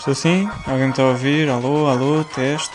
Estou sim? Alguém me está a ouvir? Alô, alô, teste.